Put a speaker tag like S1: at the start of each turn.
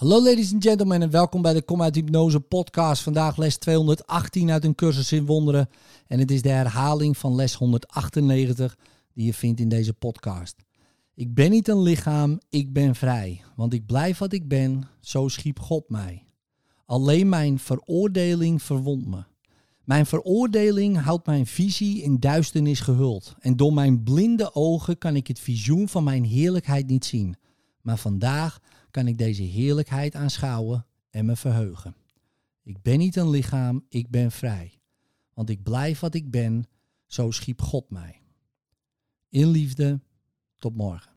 S1: Hallo ladies and gentlemen en welkom bij de Kom uit Hypnose podcast. Vandaag les 218 uit een cursus in wonderen. En het is de herhaling van les 198 die je vindt in deze podcast. Ik ben niet een lichaam, ik ben vrij. Want ik blijf wat ik ben, zo schiep God mij. Alleen mijn veroordeling verwondt me. Mijn veroordeling houdt mijn visie in duisternis gehuld. En door mijn blinde ogen kan ik het visioen van mijn heerlijkheid niet zien. Maar vandaag kan ik deze heerlijkheid aanschouwen en me verheugen. Ik ben niet een lichaam, ik ben vrij. Want ik blijf wat ik ben, zo schiep God mij. In liefde, tot morgen.